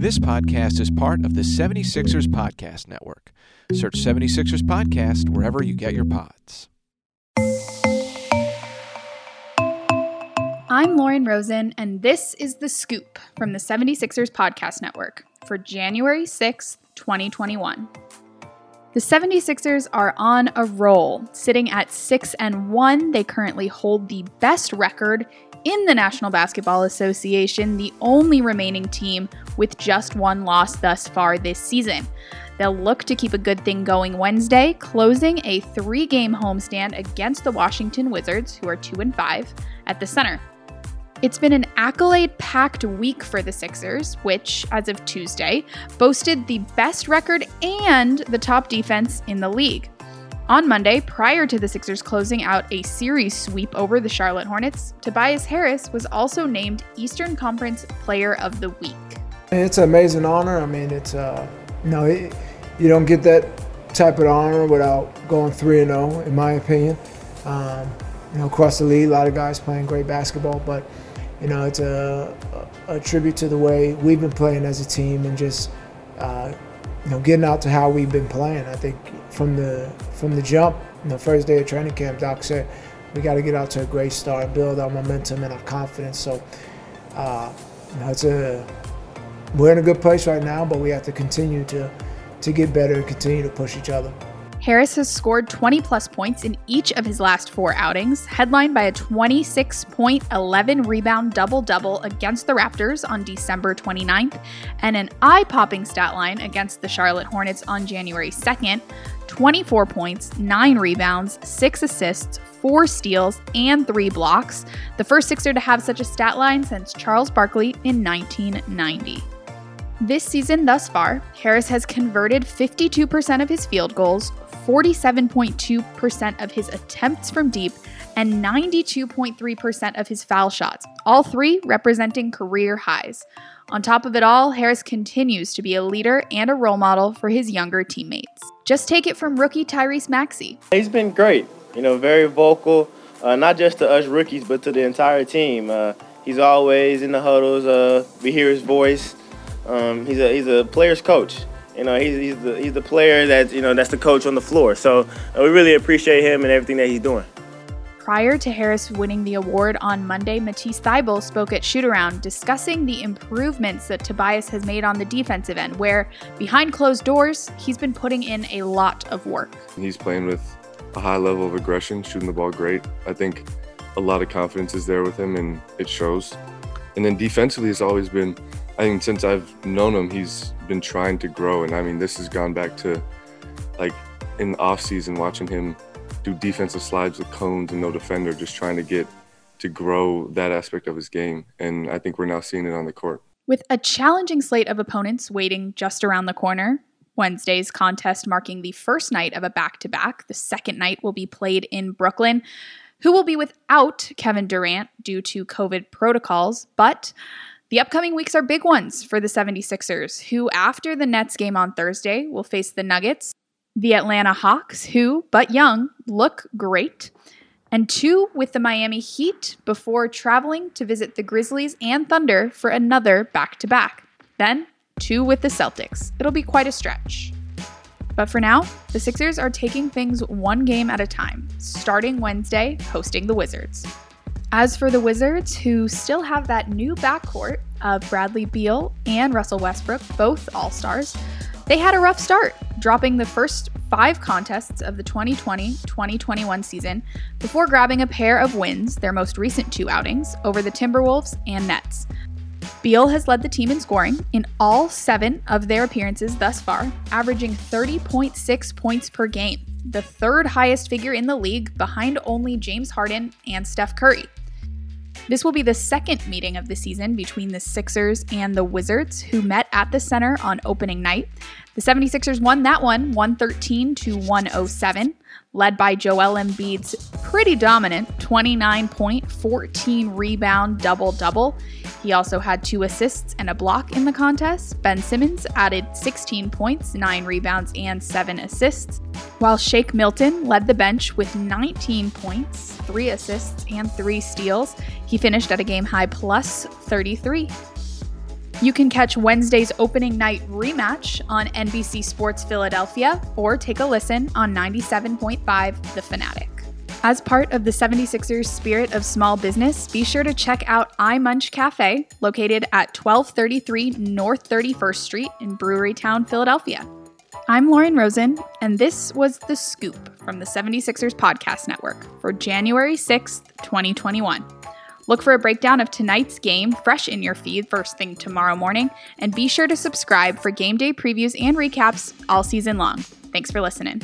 This podcast is part of the 76ers Podcast Network. Search 76ers Podcast wherever you get your pods. I'm Lauren Rosen, and this is The Scoop from the 76ers Podcast Network for January 6th, 2021. The 76ers are on a roll. Sitting at 6 and 1, they currently hold the best record in the National Basketball Association, the only remaining team with just one loss thus far this season. They'll look to keep a good thing going Wednesday, closing a three-game homestand against the Washington Wizards, who are 2 and 5, at the center. It's been an accolade packed week for the Sixers, which, as of Tuesday, boasted the best record and the top defense in the league. On Monday, prior to the Sixers closing out a series sweep over the Charlotte Hornets, Tobias Harris was also named Eastern Conference Player of the Week. It's an amazing honor. I mean, it's uh, you it, you don't get that type of honor without going three and zero, in my opinion. Um, you know, across the league, a lot of guys playing great basketball, but you know, it's a, a, a tribute to the way we've been playing as a team and just uh, you know, getting out to how we've been playing. I think from the from the jump, the first day of training camp, Doc said we got to get out to a great start and build our momentum and our confidence. So, uh, you know, it's a we're in a good place right now, but we have to continue to to get better and continue to push each other. Harris has scored 20 plus points in each of his last four outings, headlined by a 26 point, 11 rebound double double against the Raptors on December 29th, and an eye popping stat line against the Charlotte Hornets on January 2nd 24 points, 9 rebounds, 6 assists, 4 steals, and 3 blocks, the first Sixer to have such a stat line since Charles Barkley in 1990. This season thus far, Harris has converted 52% of his field goals, 47.2% of his attempts from deep, and 92.3% of his foul shots, all three representing career highs. On top of it all, Harris continues to be a leader and a role model for his younger teammates. Just take it from rookie Tyrese Maxey. He's been great, you know, very vocal, uh, not just to us rookies, but to the entire team. Uh, he's always in the huddles. Uh, we hear his voice. Um, he's a he's a player's coach. You know, he's, he's the he's the player that you know that's the coach on the floor. So uh, we really appreciate him and everything that he's doing. Prior to Harris winning the award on Monday, Matisse Thybulle spoke at Shootaround discussing the improvements that Tobias has made on the defensive end, where behind closed doors, he's been putting in a lot of work. He's playing with a high level of aggression, shooting the ball great. I think a lot of confidence is there with him, and it shows. And then defensively, it's always been I think since I've known him, he's been trying to grow, and I mean, this has gone back to like in the off season, watching him do defensive slides with cones and no defender, just trying to get to grow that aspect of his game. And I think we're now seeing it on the court. With a challenging slate of opponents waiting just around the corner, Wednesday's contest marking the first night of a back to back. The second night will be played in Brooklyn, who will be without Kevin Durant due to COVID protocols, but the upcoming weeks are big ones for the 76ers, who, after the Nets game on Thursday, will face the Nuggets, the Atlanta Hawks, who, but young, look great, and two with the Miami Heat before traveling to visit the Grizzlies and Thunder for another back to back. Then, two with the Celtics. It'll be quite a stretch. But for now, the Sixers are taking things one game at a time, starting Wednesday, hosting the Wizards. As for the Wizards, who still have that new backcourt of Bradley Beal and Russell Westbrook, both All Stars, they had a rough start, dropping the first five contests of the 2020 2021 season before grabbing a pair of wins, their most recent two outings, over the Timberwolves and Nets. Beal has led the team in scoring in all seven of their appearances thus far, averaging 30.6 points per game, the third highest figure in the league behind only James Harden and Steph Curry. This will be the second meeting of the season between the Sixers and the Wizards, who met at the center on opening night. The 76ers won that one 113 to 107, led by Joel Embiid's pretty dominant 29 point, 14 rebound double double. He also had two assists and a block in the contest. Ben Simmons added 16 points, 9 rebounds, and 7 assists, while Shake Milton led the bench with 19 points, 3 assists, and 3 steals. He finished at a game high plus 33. You can catch Wednesday's opening night rematch on NBC Sports Philadelphia or take a listen on 97.5 The Fanatic. As part of the 76ers Spirit of Small Business, be sure to check out iMunch Cafe, located at 1233 North 31st Street in Brewery Town, Philadelphia. I'm Lauren Rosen, and this was The Scoop from the 76ers Podcast Network for January 6th, 2021. Look for a breakdown of tonight's game fresh in your feed first thing tomorrow morning, and be sure to subscribe for game day previews and recaps all season long. Thanks for listening.